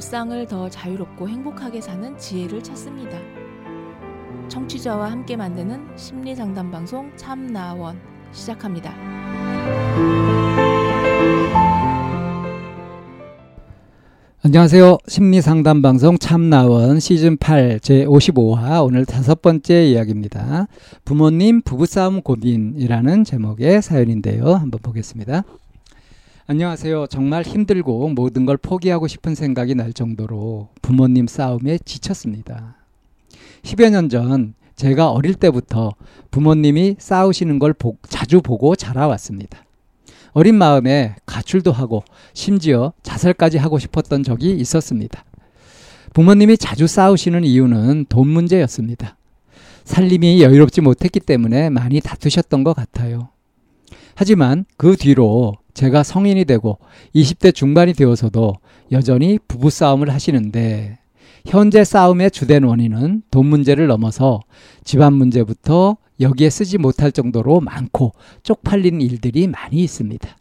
일상을 더 자유롭고 행복하게 사는 지혜를 찾습니다. 청취자와 함께 만드는 심리 상담 방송 참나원 시작합니다. 안녕하세요. 심리 상담 방송 참나원 시즌 8 제 55화 오늘 다섯 번째 이야기입니다. 부모님 부부싸움 고민이라는 제목의 사연인데요. 한번 보겠습니다. 안녕하세요. 정말 힘들고 모든 걸 포기하고 싶은 생각이 날 정도로 부모님 싸움에 지쳤습니다. 10여 년 전 제가 어릴 때부터 부모님이 싸우시는 걸 보, 자주 보고 자라왔습니다. 어린 마음에 가출도 하고 심지어 자살까지 하고 싶었던 적이 있었습니다. 부모님이 자주 싸우시는 이유는 돈 문제였습니다. 살림이 여유롭지 못했기 때문에 많이 다투셨던 것 같아요. 하지만 그 뒤로 제가 성인이 되고 20대 중반이 되어서도 여전히 부부싸움을 하시는데 현재 싸움의 주된 원인은 돈 문제를 넘어서 집안 문제부터 여기에 쓰지 못할 정도로 많고 쪽팔린 일들이 많이 있습니다.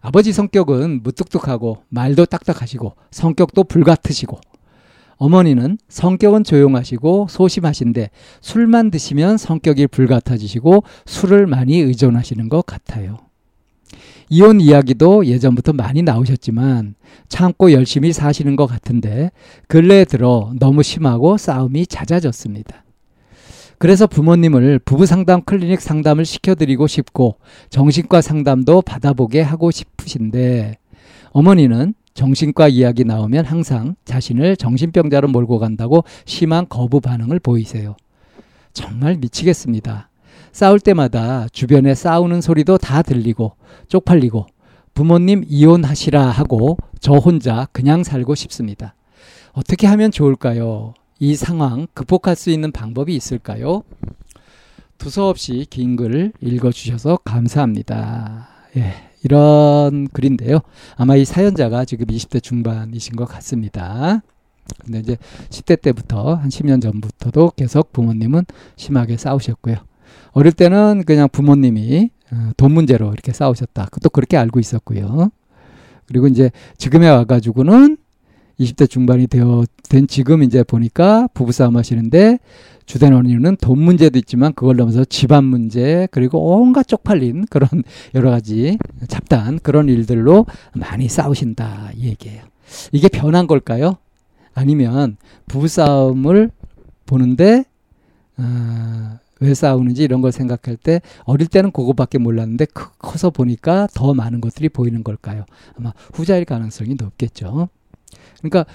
아버지 성격은 무뚝뚝하고 말도 딱딱하시고 성격도 불같으시고 어머니는 성격은 조용하시고 소심하신데 술만 드시면 성격이 불같아지시고 술을 많이 의존하시는 것 같아요. 이혼 이야기도 예전부터 많이 나오셨지만 참고 열심히 사시는 것 같은데 근래에 들어 너무 심하고 싸움이 잦아졌습니다. 그래서 부모님을 부부 상담 클리닉 상담을 시켜드리고 싶고 정신과 상담도 받아보게 하고 싶으신데 어머니는 정신과 이야기 나오면 항상 자신을 정신병자로 몰고 간다고 심한 거부 반응을 보이세요. 정말 미치겠습니다. 싸울 때마다 주변에 싸우는 소리도 다 들리고 쪽팔리고 부모님 이혼하시라 하고 저 혼자 그냥 살고 싶습니다. 어떻게 하면 좋을까요? 이 상황 극복할 수 있는 방법이 있을까요? 두서없이 긴 글을 읽어주셔서 감사합니다. 예, 이런 글인데요. 아마 이 사연자가 지금 20대 중반이신 것 같습니다. 근데 이제 10대 때부터 한 10년 전부터도 계속 부모님은 심하게 싸우셨고요. 어릴 때는 그냥 부모님이 어, 돈 문제로 이렇게 싸우셨다. 또 그렇게 알고 있었고요. 그리고 이제 지금에 와가지고는 20대 중반이 되어 된 지금 이제 보니까 부부싸움 하시는데 주된 원인은 돈 문제도 있지만 그걸 넘어서 집안 문제 그리고 온갖 쪽팔린 그런 여러 가지 잡단 그런 일들로 많이 싸우신다 이 얘기예요. 이게 변한 걸까요? 아니면 부부싸움을 보는데 어, 왜 싸우는지 이런 걸 생각할 때 어릴 때는 그거밖에 몰랐는데 커서 보니까 더 많은 것들이 보이는 걸까요? 아마 후자일 가능성이 높겠죠. 그러니까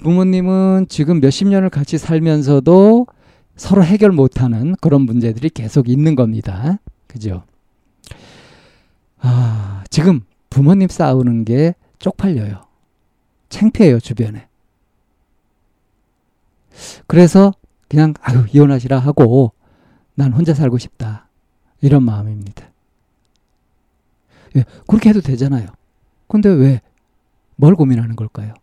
부모님은 지금 몇십 년을 같이 살면서도 서로 해결 못하는 그런 문제들이 계속 있는 겁니다. 그죠? 아, 지금 부모님 싸우는 게 쪽팔려요. 창피해요, 주변에. 그래서 그냥, 아유, 이혼하시라 하고 난 혼자 살고 싶다. 이런 마음입니다. 예, 그렇게 해도 되잖아요. 근데 왜? 뭘 고민하는 걸까요?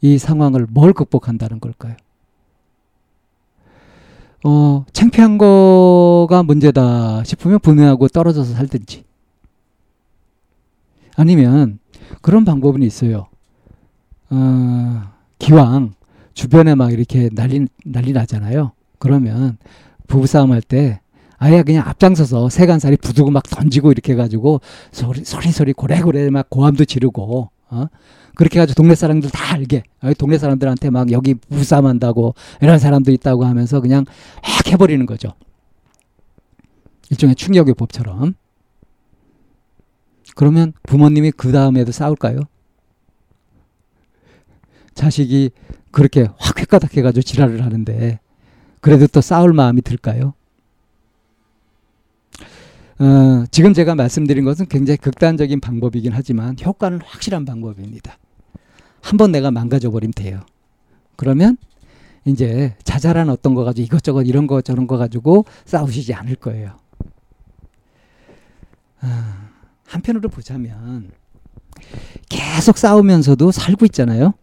이 상황을 뭘 극복한다는 걸까요? 어, 창피한 거가 문제다 싶으면 분해하고 떨어져서 살든지. 아니면 그런 방법은 있어요. 어, 기왕 주변에 막 이렇게 난리, 난리 나잖아요. 그러면 부부싸움 할 때 아예 그냥 앞장서서 세간살이 부두고 막 던지고 이렇게 해가지고 소리 소리 소리 고래고래 막 고함도 지르고 어? 그렇게 해가지고 동네 사람들 다 알게 어? 동네 사람들한테 막 여기 부부싸움 한다고 이런 사람도 있다고 하면서 그냥 확 해버리는 거죠. 일종의 충격의 법처럼. 그러면 부모님이 그 다음에도 싸울까요? 자식이 그렇게 확 획가닥해가지고 지랄을 하는데 그래도 또 싸울 마음이 들까요? 어, 지금 제가 말씀드린 것은 굉장히 극단적인 방법이긴 하지만 효과는 확실한 방법입니다. 한번 내가 망가져 버리면 돼요. 그러면 이제 자잘한 어떤 거 가지고 이것저것 이런 거 저런 거 가지고 싸우시지 않을 거예요. 아, 한편으로 보자면 계속 싸우면서도 살고 있잖아요.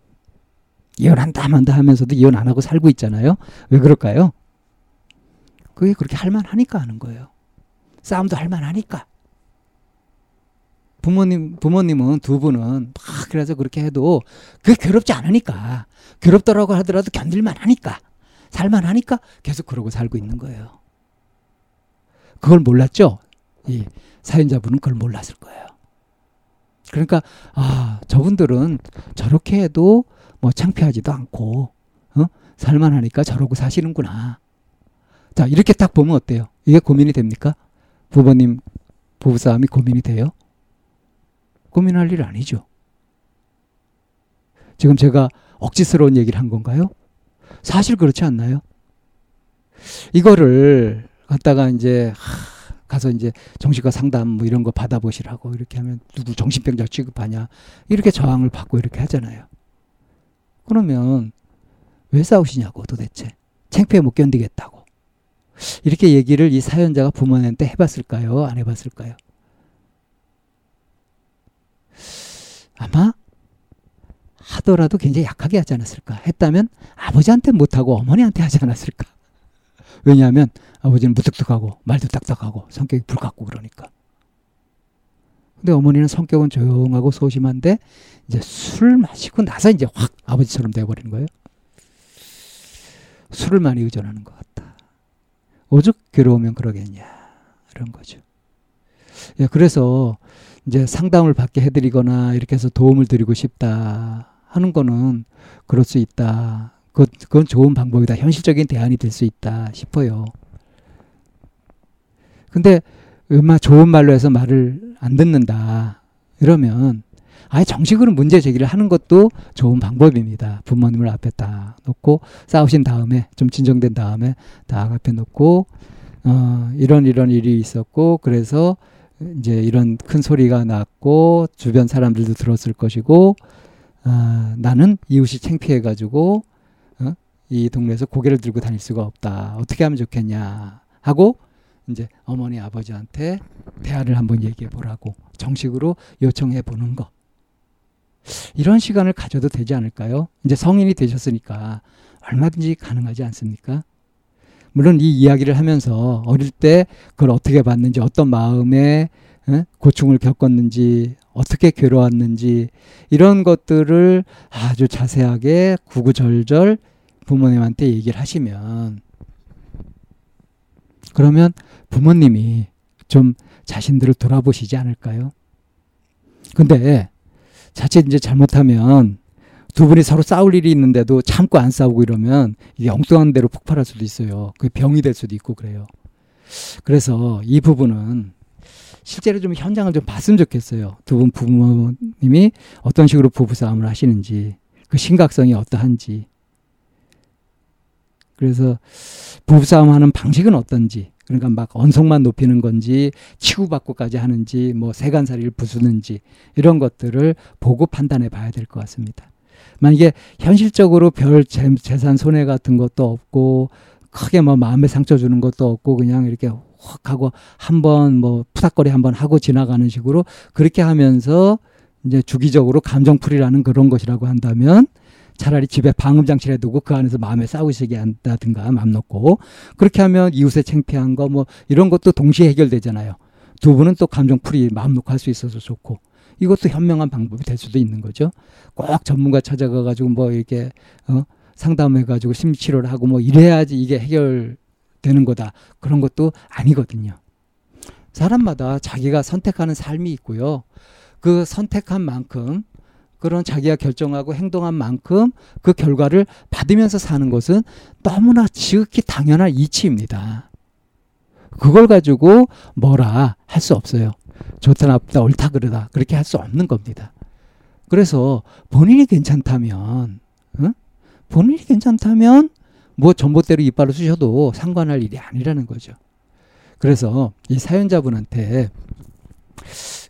이혼한다 만다 하면서도 이혼 안 하고 살고 있잖아요. 왜 그럴까요? 그게 그렇게 할만하니까 하는 거예요. 싸움도 할만하니까. 부모님 부모님은 두 분은 막 그래서 그렇게 해도 그게 괴롭지 않으니까 괴롭더라고 하더라도 견딜만 하니까 살만 하니까 계속 그러고 살고 있는 거예요. 그걸 몰랐죠? 이 사연자분은 그걸 몰랐을 거예요. 그러니까 아 저분들은 저렇게 해도 뭐 창피하지도 않고 어? 살만하니까 저러고 사시는구나. 자 이렇게 딱 보면 어때요? 이게 고민이 됩니까? 부모님 부부싸움이 고민이 돼요? 고민할 일 아니죠. 지금 제가 억지스러운 얘기를 한 건가요? 사실 그렇지 않나요? 이거를 갖다가 이제 가서 이제 정신과 상담 뭐 이런 거 받아보시라고 이렇게 하면 누구 정신병자 취급하냐 이렇게 저항을 받고 이렇게 하잖아요. 그러면 왜 싸우시냐고 도대체 창피해 못 견디겠다고 이렇게 얘기를 이 사연자가 부모님한테 해봤을까요? 안 해봤을까요? 아마 하더라도 굉장히 약하게 하지 않았을까 했다면 아버지한테 못하고 어머니한테 하지 않았을까 왜냐하면 아버지는 무뚝뚝하고 말도 딱딱하고 성격이 불같고 그러니까. 근데 어머니는 성격은 조용하고 소심한데 이제 술 마시고 나서 이제 확 아버지처럼 돼버리는 거예요. 술을 많이 의존하는 것 같다 오죽 괴로우면 그러겠냐. 이런 거죠. 예, 그래서 이제 상담을 받게 해드리거나 이렇게 해서 도움을 드리고 싶다 하는 거는 그럴 수 있다. 그건, 좋은 방법이다. 현실적인 대안이 될 수 있다 싶어요. 근데 얼마 좋은 말로 해서 말을 안 듣는다. 이러면 아예 정식으로 문제 제기를 하는 것도 좋은 방법입니다. 부모님을 앞에 딱 놓고 싸우신 다음에 좀 진정된 다음에 딱 앞에 놓고 어, 이런 이런 일이 있었고 그래서 이제 이런 큰 소리가 났고 주변 사람들도 들었을 것이고 어, 나는 이웃이 창피해가지고 어? 이 동네에서 고개를 들고 다닐 수가 없다. 어떻게 하면 좋겠냐 하고 이제 어머니 아버지한테 대화를 한번 얘기해 보라고 정식으로 요청해 보는 거. 이런 시간을 가져도 되지 않을까요? 이제 성인이 되셨으니까 얼마든지 가능하지 않습니까? 물론 이 이야기를 하면서 어릴 때 그걸 어떻게 봤는지 어떤 마음에 고충을 겪었는지 어떻게 괴로웠는지 이런 것들을 아주 자세하게 구구절절 부모님한테 얘기를 하시면 그러면 부모님이 좀 자신들을 돌아보시지 않을까요? 근데 자칫 이제 잘못하면 두 분이 서로 싸울 일이 있는데도 참고 안 싸우고 이러면 이게 엉뚱한 대로 폭발할 수도 있어요. 그게 병이 될 수도 있고 그래요. 그래서 이 부분은 실제로 좀 현장을 좀 봤으면 좋겠어요. 두 분 부모님이 어떤 식으로 부부싸움을 하시는지, 그 심각성이 어떠한지. 그래서 부부싸움 하는 방식은 어떤지, 그러니까 막 언성만 높이는 건지, 치고받고까지 하는지, 뭐 세간살이를 부수는지, 이런 것들을 보고 판단해 봐야 될 것 같습니다. 만약에 현실적으로 별 재산 손해 같은 것도 없고, 크게 뭐 마음에 상처 주는 것도 없고, 그냥 이렇게 확 하고 한번 뭐 푸닥거리 한번 하고 지나가는 식으로 그렇게 하면서 이제 주기적으로 감정풀이라는 그런 것이라고 한다면 차라리 집에 방음 장치를 해두고 그 안에서 마음에 싸우시게 한다든가 마음 놓고 그렇게 하면 이웃의 창피한 거 뭐 이런 것도 동시에 해결되잖아요. 두 분은 또 감정풀이 마음 놓고 할 수 있어서 좋고 이것도 현명한 방법이 될 수도 있는 거죠. 꼭 전문가 찾아가 가지고 뭐 이렇게 어 상담해 가지고 심리치료를 하고 뭐 이래야지 이게 해결 되는 거다. 그런 것도 아니거든요. 사람마다 자기가 선택하는 삶이 있고요. 그 선택한 만큼 그런 자기가 결정하고 행동한 만큼 그 결과를 받으면서 사는 것은 너무나 지극히 당연한 이치입니다. 그걸 가지고 뭐라 할 수 없어요. 좋다 나쁘다 옳다 그르다 그렇게 할 수 없는 겁니다. 그래서 본인이 괜찮다면 응? 본인이 괜찮다면 뭐 전봇대로 이빨을 쑤셔도 상관할 일이 아니라는 거죠. 그래서 이 사연자분한테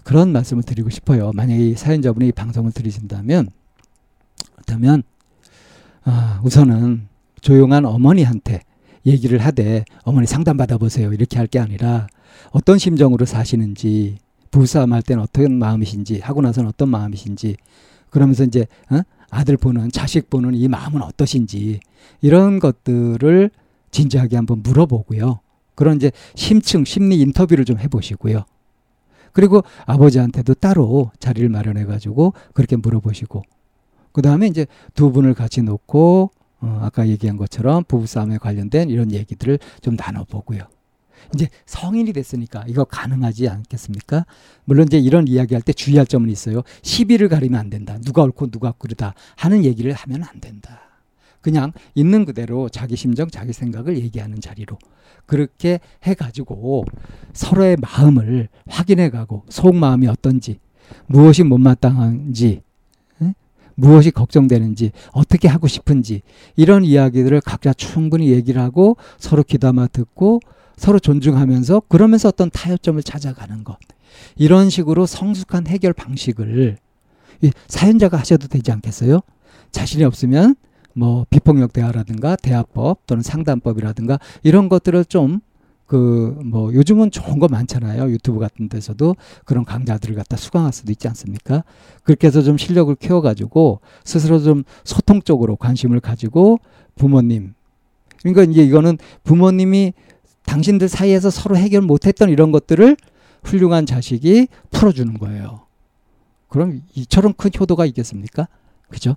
그런 말씀을 드리고 싶어요. 만약에 이 사연자분이 이 방송을 들으신다면, 그렇다면, 아, 우선은 조용한 어머니한테 얘기를 하되, 어머니 상담 받아보세요. 이렇게 할 게 아니라, 어떤 심정으로 사시는지, 부부싸움 할 때는 어떤 마음이신지, 하고 나서는 어떤 마음이신지, 그러면서 이제, 어? 아들 보는 자식 보는 이 마음은 어떠신지 이런 것들을 진지하게 한번 물어보고요. 그런 이제 심층 심리 인터뷰를 좀 해보시고요. 그리고 아버지한테도 따로 자리를 마련해 가지고 그렇게 물어보시고 그 다음에 이제 두 분을 같이 놓고 어, 아까 얘기한 것처럼 부부싸움에 관련된 이런 얘기들을 좀 나눠보고요. 이제 성인이 됐으니까 이거 가능하지 않겠습니까? 물론 이제 이런 이야기할 때 주의할 점은 있어요. 시비를 가리면 안 된다. 누가 옳고 누가 그르다 하는 얘기를 하면 안 된다. 그냥 있는 그대로 자기 심정, 자기 생각을 얘기하는 자리로 그렇게 해가지고 서로의 마음을 확인해가고 속 마음이 어떤지 무엇이 못마땅한지 무엇이 걱정되는지 어떻게 하고 싶은지 이런 이야기들을 각자 충분히 얘기를 하고 서로 귀담아 듣고 서로 존중하면서 그러면서 어떤 타협점을 찾아가는 것 이런 식으로 성숙한 해결 방식을 사연자가 하셔도 되지 않겠어요? 자신이 없으면 뭐 비폭력 대화라든가 대화법 또는 상담법이라든가 이런 것들을 좀 그 뭐 요즘은 좋은 거 많잖아요. 유튜브 같은 데서도 그런 강좌들을 갖다 수강할 수도 있지 않습니까? 그렇게 해서 좀 실력을 키워가지고 스스로 좀 소통 적으로 관심을 가지고 부모님 그러니까 이제 이거는 부모님이 당신들 사이에서 서로 해결 못했던 이런 것들을 훌륭한 자식이 풀어주는 거예요. 그럼 이처럼 큰 효도가 있겠습니까? 그죠?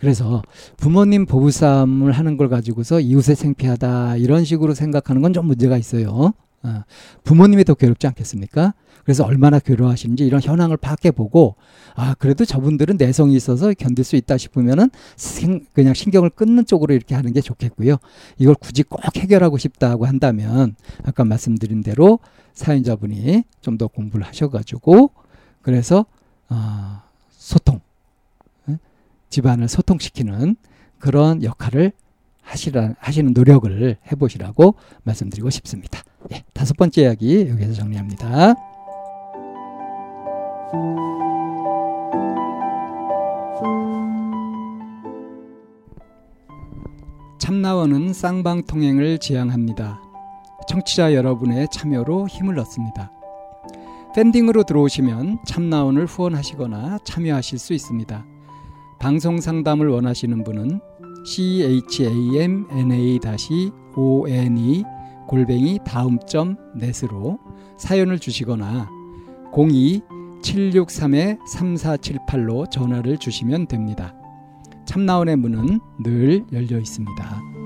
그래서 부모님 보부싸움을 하는 걸 가지고서 이웃의 생피하다 이런 식으로 생각하는 건 좀 문제가 있어요. 어, 부모님이 더 괴롭지 않겠습니까? 그래서 얼마나 괴로워하시는지 이런 현황을 파악해 보고 아 그래도 저분들은 내성이 있어서 견딜 수 있다 싶으면은 생, 그냥 신경을 끊는 쪽으로 이렇게 하는 게 좋겠고요. 이걸 굳이 꼭 해결하고 싶다고 한다면 아까 말씀드린 대로 사연자분이 좀 더 공부를 하셔가지고 그래서 어, 소통 집안을 소통시키는 그런 역할을 하시라, 하시는 노력을 해보시라고 말씀드리고 싶습니다. 예, 다섯 번째 이야기 여기서 정리합니다. 참나원은 쌍방통행을 지향합니다. 청취자 여러분의 참여로 힘을 얻습니다. 팬딩으로 들어오시면 참나원을 후원하시거나 참여하실 수 있습니다. 방송 상담을 원하시는 분은 chamna-one 골뱅이 다음 점 넷으로 사연을 주시거나 02-763-3478로 전화를 주시면 됩니다. 참나원의 문은 늘 열려 있습니다.